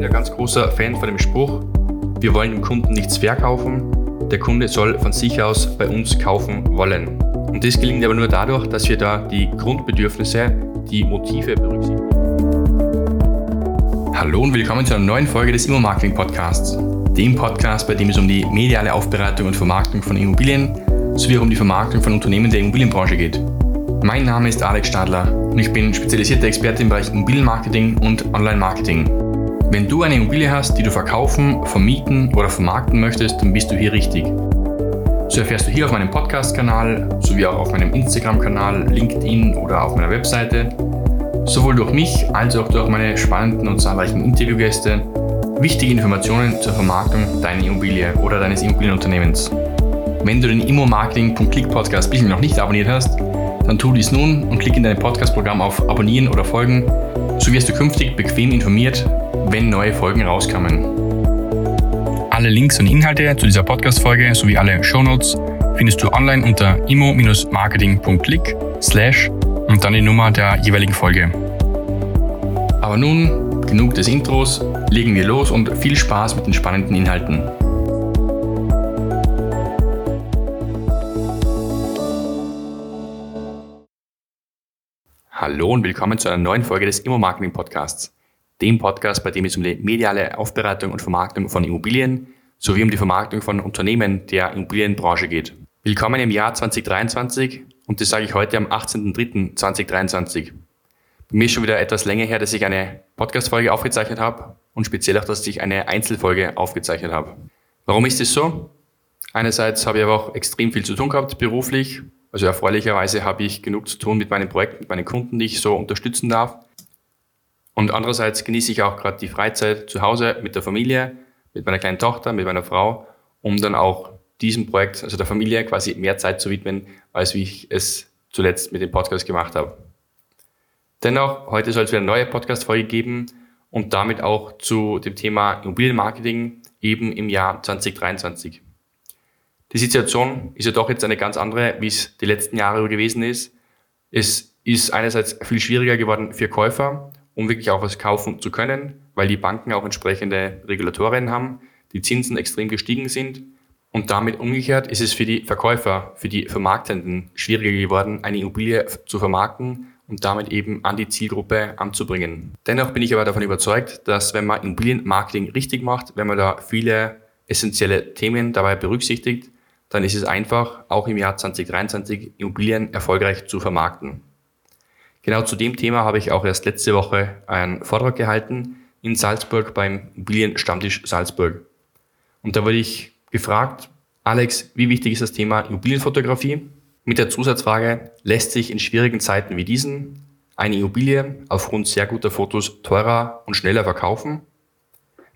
bin ein ganz großer Fan von dem Spruch, wir wollen dem Kunden nichts verkaufen, der Kunde soll von sich aus bei uns kaufen wollen. Und das gelingt aber nur dadurch, dass wir da die Grundbedürfnisse, die Motive berücksichtigen. Hallo und willkommen zu einer neuen Folge des Immo-Marketing Podcasts. Dem Podcast, bei dem es um die mediale Aufbereitung und Vermarktung von Immobilien sowie um die Vermarktung von Unternehmen der Immobilienbranche geht. Mein Name ist Alex Stadler und ich bin spezialisierter Experte im Bereich Immobilienmarketing und Online-Marketing. Wenn du eine Immobilie hast, die du verkaufen, vermieten oder vermarkten möchtest, dann bist du hier richtig. So erfährst du hier auf meinem Podcast-Kanal sowie auch auf meinem Instagram-Kanal, LinkedIn oder auf meiner Webseite sowohl durch mich als auch durch meine spannenden und zahlreichen Interviewgäste wichtige Informationen zur Vermarktung deiner Immobilie oder deines Immobilienunternehmens. Wenn du den Immo-Marketing.click Podcast bisher noch nicht abonniert hast, dann tu dies nun und klick in dein Podcast-Programm auf Abonnieren oder Folgen, so wirst du künftig bequem informiert, wenn neue Folgen rauskommen. Alle Links und Inhalte zu dieser Podcast-Folge sowie alle Shownotes findest du online unter immo-marketing.click slash und dann die Nummer der jeweiligen Folge. Aber nun, genug des Intros, legen wir los und viel Spaß mit den spannenden Inhalten. Hallo und willkommen zu einer neuen Folge des Immo-Marketing Podcasts dem Podcast, bei dem es um die mediale Aufbereitung und Vermarktung von Immobilien sowie um die Vermarktung von Unternehmen der Immobilienbranche geht. Willkommen im Jahr 2023 und das sage ich heute am 18.03.2023. Bei mir ist schon wieder etwas länger her, dass ich eine Podcast-Folge aufgezeichnet habe und speziell auch, dass ich eine Einzelfolge aufgezeichnet habe. Warum ist es so? Einerseits habe ich aber auch extrem viel zu tun gehabt beruflich. Also erfreulicherweise habe ich genug zu tun mit meinen Projekten, mit meinen Kunden, die ich so unterstützen darf. Und andererseits genieße ich auch gerade die Freizeit zu Hause mit der Familie, mit meiner kleinen Tochter, mit meiner Frau, um dann auch diesem Projekt, also der Familie, quasi mehr Zeit zu widmen, als wie ich es zuletzt mit dem Podcast gemacht habe. Dennoch, heute soll es wieder eine neue Podcast-Folge geben und damit auch zu dem Thema Immobilienmarketing eben im Jahr 2023. Die Situation ist ja doch jetzt eine ganz andere, wie es die letzten Jahre gewesen ist. Es ist einerseits viel schwieriger geworden für Käufer um wirklich auch was kaufen zu können, weil die Banken auch entsprechende Regulatorien haben, die Zinsen extrem gestiegen sind und damit umgekehrt ist es für die Verkäufer, für die Vermarktenden schwieriger geworden, eine Immobilie zu vermarkten und damit eben an die Zielgruppe anzubringen. Dennoch bin ich aber davon überzeugt, dass wenn man Immobilienmarketing richtig macht, wenn man da viele essentielle Themen dabei berücksichtigt, dann ist es einfach, auch im Jahr 2023 Immobilien erfolgreich zu vermarkten. Genau zu dem Thema habe ich auch erst letzte Woche einen Vortrag gehalten in Salzburg beim Immobilienstammtisch Salzburg. Und da wurde ich gefragt, Alex, wie wichtig ist das Thema Immobilienfotografie? Mit der Zusatzfrage, lässt sich in schwierigen Zeiten wie diesen eine Immobilie aufgrund sehr guter Fotos teurer und schneller verkaufen?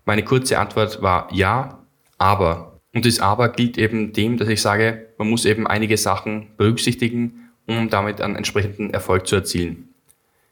Meine kurze Antwort war ja, aber. Und das aber gilt eben dem, dass ich sage, man muss eben einige Sachen berücksichtigen um damit einen entsprechenden Erfolg zu erzielen.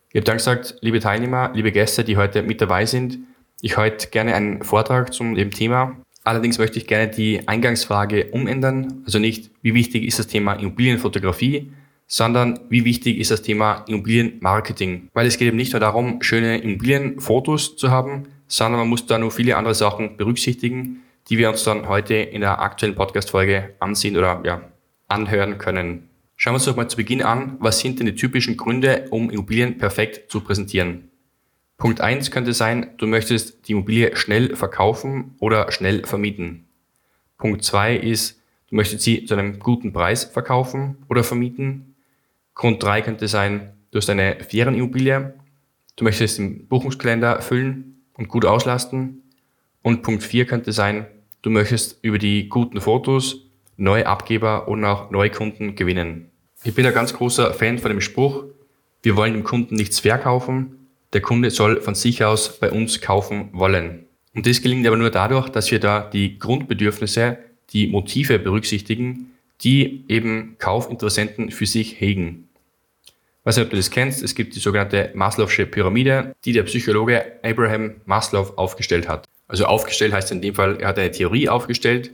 Ich habe dann gesagt, liebe Teilnehmer, liebe Gäste, die heute mit dabei sind, ich heute gerne einen Vortrag zum dem Thema. Allerdings möchte ich gerne die Eingangsfrage umändern. Also nicht, wie wichtig ist das Thema Immobilienfotografie, sondern wie wichtig ist das Thema Immobilienmarketing. Weil es geht eben nicht nur darum, schöne Immobilienfotos zu haben, sondern man muss da noch viele andere Sachen berücksichtigen, die wir uns dann heute in der aktuellen Podcast-Folge ansehen oder ja, anhören können. Schauen wir uns doch mal zu Beginn an, was sind denn die typischen Gründe, um Immobilien perfekt zu präsentieren. Punkt 1 könnte sein, du möchtest die Immobilie schnell verkaufen oder schnell vermieten. Punkt 2 ist, du möchtest sie zu einem guten Preis verkaufen oder vermieten. Grund 3 könnte sein, du hast eine Ferienimmobilie, du möchtest den Buchungskalender füllen und gut auslasten. Und Punkt 4 könnte sein, du möchtest über die guten Fotos neue Abgeber und auch neue Kunden gewinnen. Ich bin ein ganz großer Fan von dem Spruch, wir wollen dem Kunden nichts verkaufen, der Kunde soll von sich aus bei uns kaufen wollen. Und das gelingt aber nur dadurch, dass wir da die Grundbedürfnisse, die Motive berücksichtigen, die eben Kaufinteressenten für sich hegen. Was ob du das kennst, es gibt die sogenannte Maslow'sche Pyramide, die der Psychologe Abraham Maslow aufgestellt hat. Also aufgestellt heißt in dem Fall, er hat eine Theorie aufgestellt,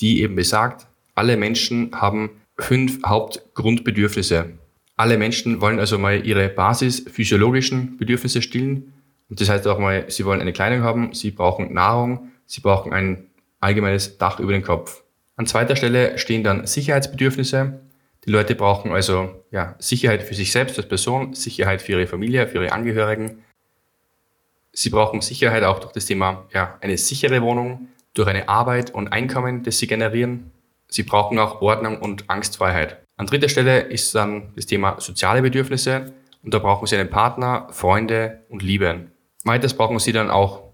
die eben besagt, alle Menschen haben fünf Hauptgrundbedürfnisse. Alle Menschen wollen also mal ihre basisphysiologischen Bedürfnisse stillen. Und das heißt auch mal, sie wollen eine Kleidung haben, sie brauchen Nahrung, sie brauchen ein allgemeines Dach über den Kopf. An zweiter Stelle stehen dann Sicherheitsbedürfnisse. Die Leute brauchen also ja, Sicherheit für sich selbst als Person, Sicherheit für ihre Familie, für ihre Angehörigen. Sie brauchen Sicherheit auch durch das Thema ja, eine sichere Wohnung, durch eine Arbeit und Einkommen, das sie generieren. Sie brauchen auch Ordnung und Angstfreiheit. An dritter Stelle ist dann das Thema soziale Bedürfnisse und da brauchen sie einen Partner, Freunde und Liebe. Weiters brauchen sie dann auch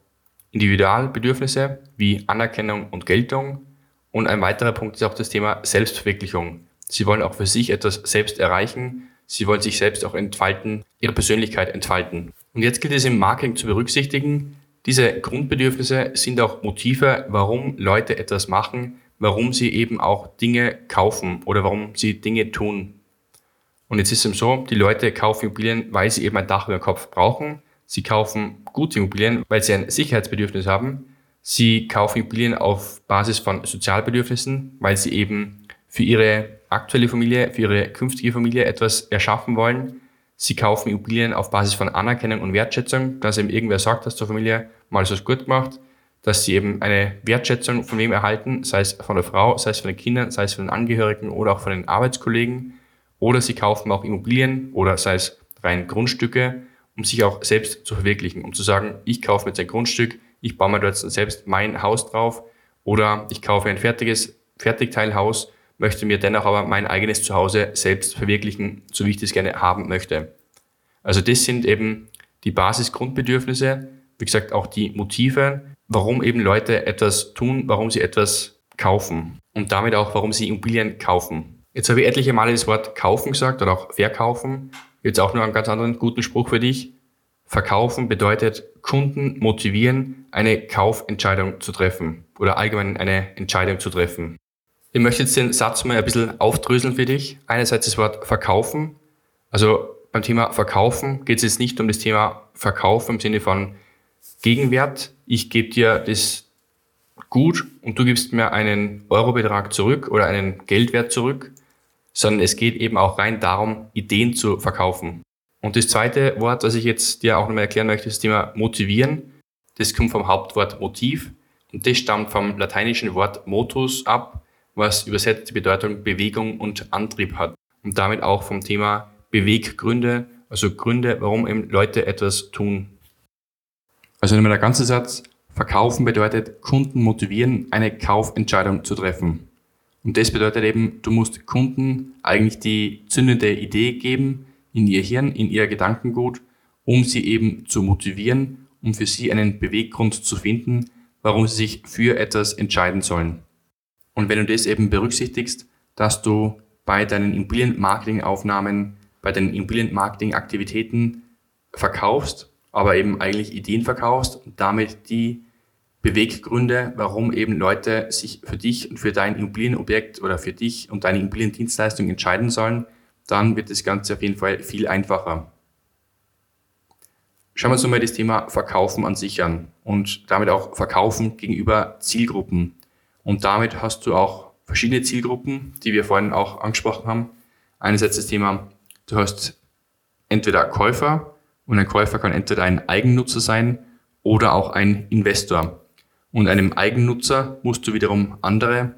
Individualbedürfnisse wie Anerkennung und Geltung. Und ein weiterer Punkt ist auch das Thema Selbstverwirklichung. Sie wollen auch für sich etwas selbst erreichen. Sie wollen sich selbst auch entfalten, ihre Persönlichkeit entfalten. Und jetzt gilt es im Marketing zu berücksichtigen, diese Grundbedürfnisse sind auch Motive, warum Leute etwas machen, warum sie eben auch Dinge kaufen oder warum sie Dinge tun. Und jetzt ist es so, die Leute kaufen Immobilien, weil sie eben ein Dach über dem Kopf brauchen. Sie kaufen gute Immobilien, weil sie ein Sicherheitsbedürfnis haben. Sie kaufen Immobilien auf Basis von Sozialbedürfnissen, weil sie eben für ihre aktuelle Familie, für ihre künftige Familie etwas erschaffen wollen. Sie kaufen Immobilien auf Basis von Anerkennung und Wertschätzung, dass eben irgendwer sagt, dass zur Familie mal so gut gemacht, dass sie eben eine Wertschätzung von wem erhalten, sei es von der Frau, sei es von den Kindern, sei es von den Angehörigen oder auch von den Arbeitskollegen. Oder sie kaufen auch Immobilien oder sei es rein Grundstücke, um sich auch selbst zu verwirklichen, um zu sagen, ich kaufe mir jetzt ein Grundstück, ich baue mir dort selbst mein Haus drauf oder ich kaufe ein fertiges Fertigteilhaus möchte mir dennoch aber mein eigenes Zuhause selbst verwirklichen, so wie ich das gerne haben möchte. Also das sind eben die Basisgrundbedürfnisse, wie gesagt auch die Motive, warum eben Leute etwas tun, warum sie etwas kaufen und damit auch, warum sie Immobilien kaufen. Jetzt habe ich etliche Male das Wort kaufen gesagt oder auch verkaufen. Jetzt auch nur einen ganz anderen guten Spruch für dich. Verkaufen bedeutet Kunden motivieren, eine Kaufentscheidung zu treffen oder allgemein eine Entscheidung zu treffen. Ich möchte jetzt den Satz mal ein bisschen aufdröseln für dich. Einerseits das Wort verkaufen. Also beim Thema Verkaufen geht es jetzt nicht um das Thema Verkaufen im Sinne von Gegenwert. Ich gebe dir das gut und du gibst mir einen Eurobetrag zurück oder einen Geldwert zurück, sondern es geht eben auch rein darum, Ideen zu verkaufen. Und das zweite Wort, das ich jetzt dir auch nochmal erklären möchte, ist das Thema motivieren. Das kommt vom Hauptwort Motiv und das stammt vom lateinischen Wort motus ab was übersetzt die Bedeutung Bewegung und Antrieb hat und damit auch vom Thema Beweggründe, also Gründe, warum eben Leute etwas tun. Also nochmal der ganze Satz, verkaufen bedeutet Kunden motivieren, eine Kaufentscheidung zu treffen. Und das bedeutet eben, du musst Kunden eigentlich die zündende Idee geben in ihr Hirn, in ihr Gedankengut, um sie eben zu motivieren, um für sie einen Beweggrund zu finden, warum sie sich für etwas entscheiden sollen. Und wenn du das eben berücksichtigst, dass du bei deinen Immobilienmarketingaufnahmen, bei deinen Immobilienmarketingaktivitäten verkaufst, aber eben eigentlich Ideen verkaufst und damit die Beweggründe, warum eben Leute sich für dich und für dein Immobilienobjekt oder für dich und deine Immobiliendienstleistung entscheiden sollen, dann wird das Ganze auf jeden Fall viel einfacher. Schauen wir uns nochmal das Thema Verkaufen an sich an und damit auch Verkaufen gegenüber Zielgruppen. Und damit hast du auch verschiedene Zielgruppen, die wir vorhin auch angesprochen haben. Einerseits das Thema, du hast entweder Käufer und ein Käufer kann entweder ein Eigennutzer sein oder auch ein Investor. Und einem Eigennutzer musst du wiederum andere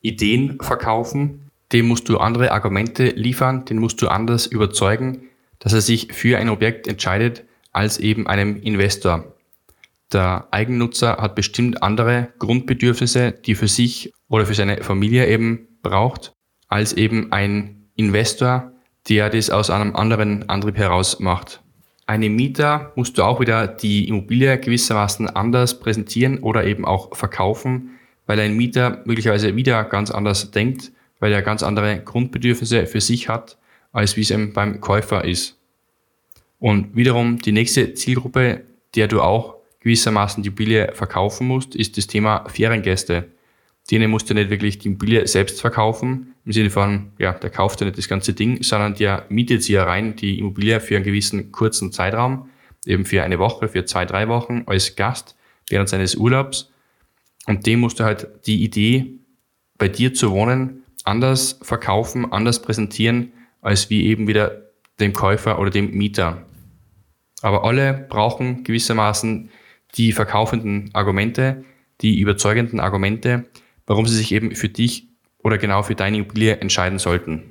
Ideen verkaufen, dem musst du andere Argumente liefern, den musst du anders überzeugen, dass er sich für ein Objekt entscheidet als eben einem Investor. Der Eigennutzer hat bestimmt andere Grundbedürfnisse, die für sich oder für seine Familie eben braucht, als eben ein Investor, der das aus einem anderen Antrieb heraus macht. Einem Mieter musst du auch wieder die Immobilie gewissermaßen anders präsentieren oder eben auch verkaufen, weil ein Mieter möglicherweise wieder ganz anders denkt, weil er ganz andere Grundbedürfnisse für sich hat, als wie es eben beim Käufer ist. Und wiederum die nächste Zielgruppe, der du auch gewissermaßen die Immobilie verkaufen musst, ist das Thema Feriengäste. Denen musst du nicht wirklich die Immobilie selbst verkaufen, im Sinne von, ja, der kauft ja nicht das ganze Ding, sondern der mietet sie ja rein, die Immobilie für einen gewissen kurzen Zeitraum, eben für eine Woche, für zwei, drei Wochen als Gast während seines Urlaubs. Und dem musst du halt die Idee, bei dir zu wohnen, anders verkaufen, anders präsentieren, als wie eben wieder dem Käufer oder dem Mieter. Aber alle brauchen gewissermaßen die verkaufenden Argumente, die überzeugenden Argumente, warum sie sich eben für dich oder genau für deine Immobilie entscheiden sollten.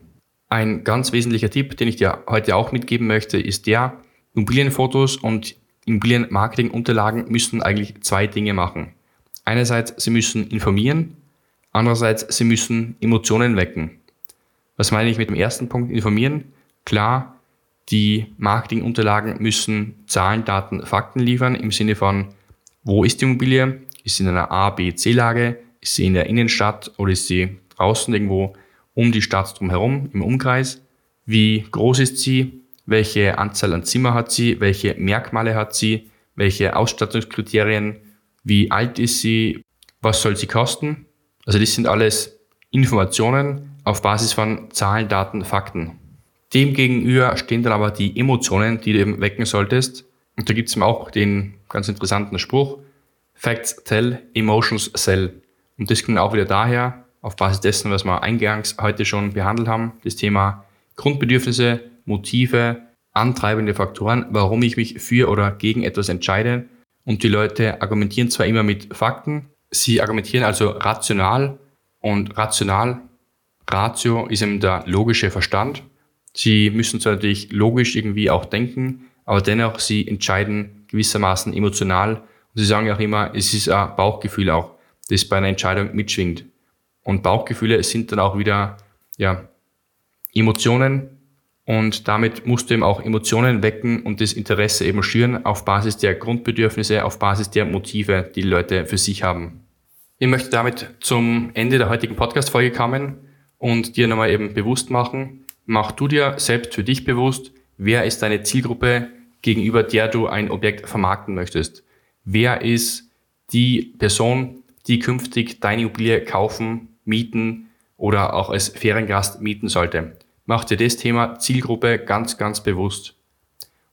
Ein ganz wesentlicher Tipp, den ich dir heute auch mitgeben möchte, ist der, Immobilienfotos und Immobilienmarketingunterlagen müssen eigentlich zwei Dinge machen. Einerseits, sie müssen informieren, andererseits, sie müssen Emotionen wecken. Was meine ich mit dem ersten Punkt informieren? Klar, die Marketingunterlagen müssen Zahlen, Daten, Fakten liefern im Sinne von, wo ist die Immobilie? Ist sie in einer A, B, C-Lage? Ist sie in der Innenstadt oder ist sie draußen irgendwo um die Stadt drumherum im Umkreis? Wie groß ist sie? Welche Anzahl an Zimmer hat sie? Welche Merkmale hat sie? Welche Ausstattungskriterien? Wie alt ist sie? Was soll sie kosten? Also das sind alles Informationen auf Basis von Zahlen, Daten, Fakten. Demgegenüber stehen dann aber die Emotionen, die du eben wecken solltest. Und da gibt es auch den ganz interessanten Spruch, Facts tell, Emotions sell. Und das kommt auch wieder daher, auf Basis dessen, was wir eingangs heute schon behandelt haben, das Thema Grundbedürfnisse, Motive, antreibende Faktoren, warum ich mich für oder gegen etwas entscheide. Und die Leute argumentieren zwar immer mit Fakten, sie argumentieren also rational und rational, Ratio ist eben der logische Verstand. Sie müssen zwar natürlich logisch irgendwie auch denken, aber dennoch sie entscheiden gewissermaßen emotional und sie sagen ja auch immer, es ist ein Bauchgefühl auch, das bei einer Entscheidung mitschwingt. Und Bauchgefühle sind dann auch wieder ja, Emotionen und damit musst du eben auch Emotionen wecken und das Interesse eben schüren auf Basis der Grundbedürfnisse, auf Basis der Motive, die, die Leute für sich haben. Ich möchte damit zum Ende der heutigen Podcast-Folge kommen und dir nochmal eben bewusst machen, mach du dir selbst für dich bewusst, wer ist deine Zielgruppe, gegenüber der du ein Objekt vermarkten möchtest. Wer ist die Person, die künftig deine Immobilie kaufen, mieten oder auch als Feriengast mieten sollte. Mach dir das Thema Zielgruppe ganz, ganz bewusst.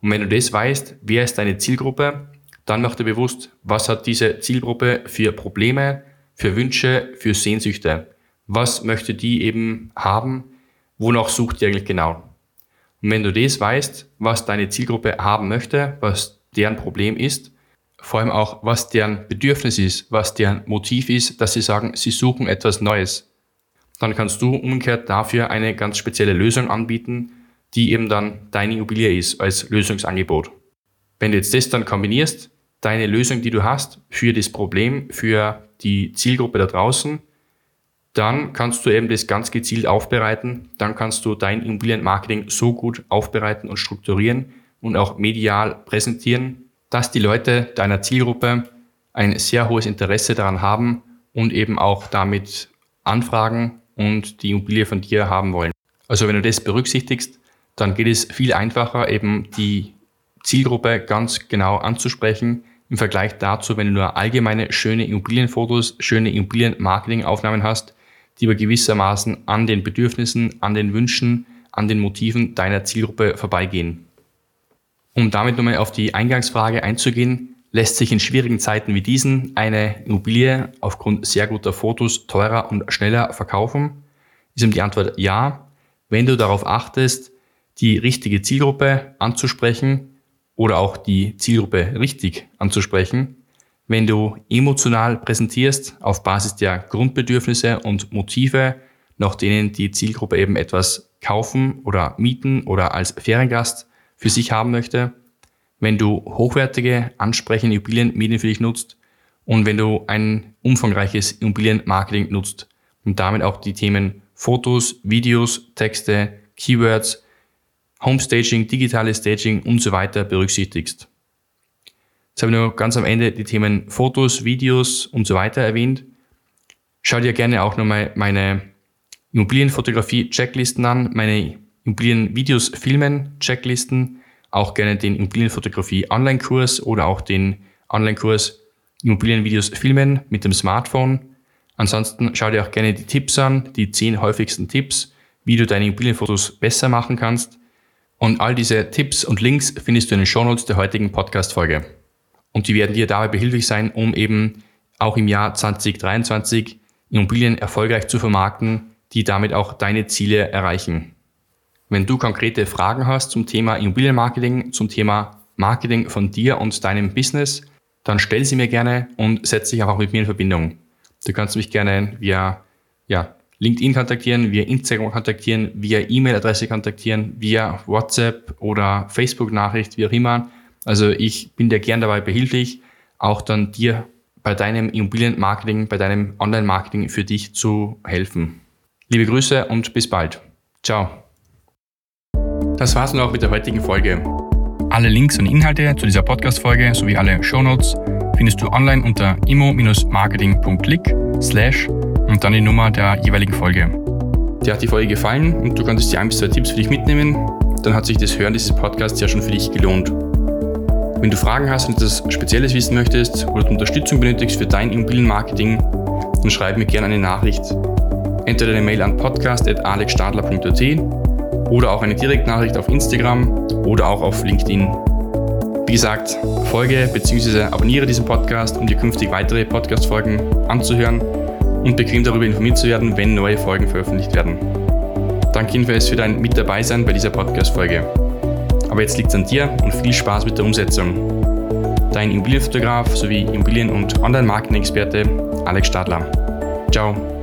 Und wenn du das weißt, wer ist deine Zielgruppe, dann mach dir bewusst, was hat diese Zielgruppe für Probleme, für Wünsche, für Sehnsüchte. Was möchte die eben haben? Wonach sucht die eigentlich genau? Und wenn du das weißt, was deine Zielgruppe haben möchte, was deren Problem ist, vor allem auch, was deren Bedürfnis ist, was deren Motiv ist, dass sie sagen, sie suchen etwas Neues, dann kannst du umgekehrt dafür eine ganz spezielle Lösung anbieten, die eben dann deine Immobilie ist als Lösungsangebot. Wenn du jetzt das dann kombinierst, deine Lösung, die du hast für das Problem, für die Zielgruppe da draußen, dann kannst du eben das ganz gezielt aufbereiten. Dann kannst du dein Immobilienmarketing so gut aufbereiten und strukturieren und auch medial präsentieren, dass die Leute deiner Zielgruppe ein sehr hohes Interesse daran haben und eben auch damit anfragen und die Immobilie von dir haben wollen. Also wenn du das berücksichtigst, dann geht es viel einfacher, eben die Zielgruppe ganz genau anzusprechen, im Vergleich dazu, wenn du nur allgemeine schöne Immobilienfotos, schöne Immobilienmarketingaufnahmen hast, die aber gewissermaßen an den Bedürfnissen, an den Wünschen, an den Motiven deiner Zielgruppe vorbeigehen. Um damit nochmal auf die Eingangsfrage einzugehen, lässt sich in schwierigen Zeiten wie diesen eine Immobilie aufgrund sehr guter Fotos teurer und schneller verkaufen? Ist ihm die Antwort ja, wenn du darauf achtest, die richtige Zielgruppe anzusprechen oder auch die Zielgruppe richtig anzusprechen, wenn du emotional präsentierst auf Basis der Grundbedürfnisse und Motive, nach denen die Zielgruppe eben etwas kaufen oder mieten oder als Feriengast für sich haben möchte, wenn du hochwertige, ansprechende Immobilienmedien für dich nutzt und wenn du ein umfangreiches Immobilienmarketing nutzt und damit auch die Themen Fotos, Videos, Texte, Keywords, Homestaging, digitales Staging und so weiter berücksichtigst. Jetzt habe ich noch ganz am Ende die Themen Fotos, Videos und so weiter erwähnt. Schau dir gerne auch nochmal meine Immobilienfotografie-Checklisten an, meine Immobilienvideos, Filmen, Checklisten, auch gerne den Immobilienfotografie Online-Kurs oder auch den Online-Kurs Immobilienvideos, Filmen mit dem Smartphone. Ansonsten schau dir auch gerne die Tipps an, die zehn häufigsten Tipps, wie du deine Immobilienfotos besser machen kannst. Und all diese Tipps und Links findest du in den Shownotes der heutigen Podcast-Folge. Und die werden dir dabei behilflich sein, um eben auch im Jahr 2023 Immobilien erfolgreich zu vermarkten, die damit auch deine Ziele erreichen. Wenn du konkrete Fragen hast zum Thema Immobilienmarketing, zum Thema Marketing von dir und deinem Business, dann stell sie mir gerne und setz dich auch mit mir in Verbindung. Du kannst mich gerne via ja, LinkedIn kontaktieren, via Instagram kontaktieren, via E-Mail-Adresse kontaktieren, via WhatsApp oder Facebook-Nachricht, wie auch immer. Also ich bin dir gern dabei behilflich, auch dann dir bei deinem Immobilienmarketing, bei deinem Online-Marketing für dich zu helfen. Liebe Grüße und bis bald. Ciao. Das war's nun auch mit der heutigen Folge. Alle Links und Inhalte zu dieser Podcast-Folge sowie alle Shownotes findest du online unter immo-marketing.click slash und dann die Nummer der jeweiligen Folge. Dir hat die Folge gefallen und du konntest dir ein bis zwei Tipps für dich mitnehmen, dann hat sich das Hören dieses Podcasts ja schon für dich gelohnt. Wenn du Fragen hast und etwas Spezielles wissen möchtest oder Unterstützung benötigst für dein Immobilienmarketing, dann schreib mir gerne eine Nachricht. Entweder eine Mail an podcast.alexstadler.at oder auch eine Direktnachricht auf Instagram oder auch auf LinkedIn. Wie gesagt, folge bzw. abonniere diesen Podcast, um dir künftig weitere Podcast-Folgen anzuhören und bequem darüber informiert zu werden, wenn neue Folgen veröffentlicht werden. Danke jedenfalls für dein Mit dabei sein bei dieser Podcast-Folge. Aber jetzt liegt es an dir und viel Spaß mit der Umsetzung. Dein Immobilienfotograf sowie Immobilien- und Online-Marketing-Experte Alex Stadler. Ciao.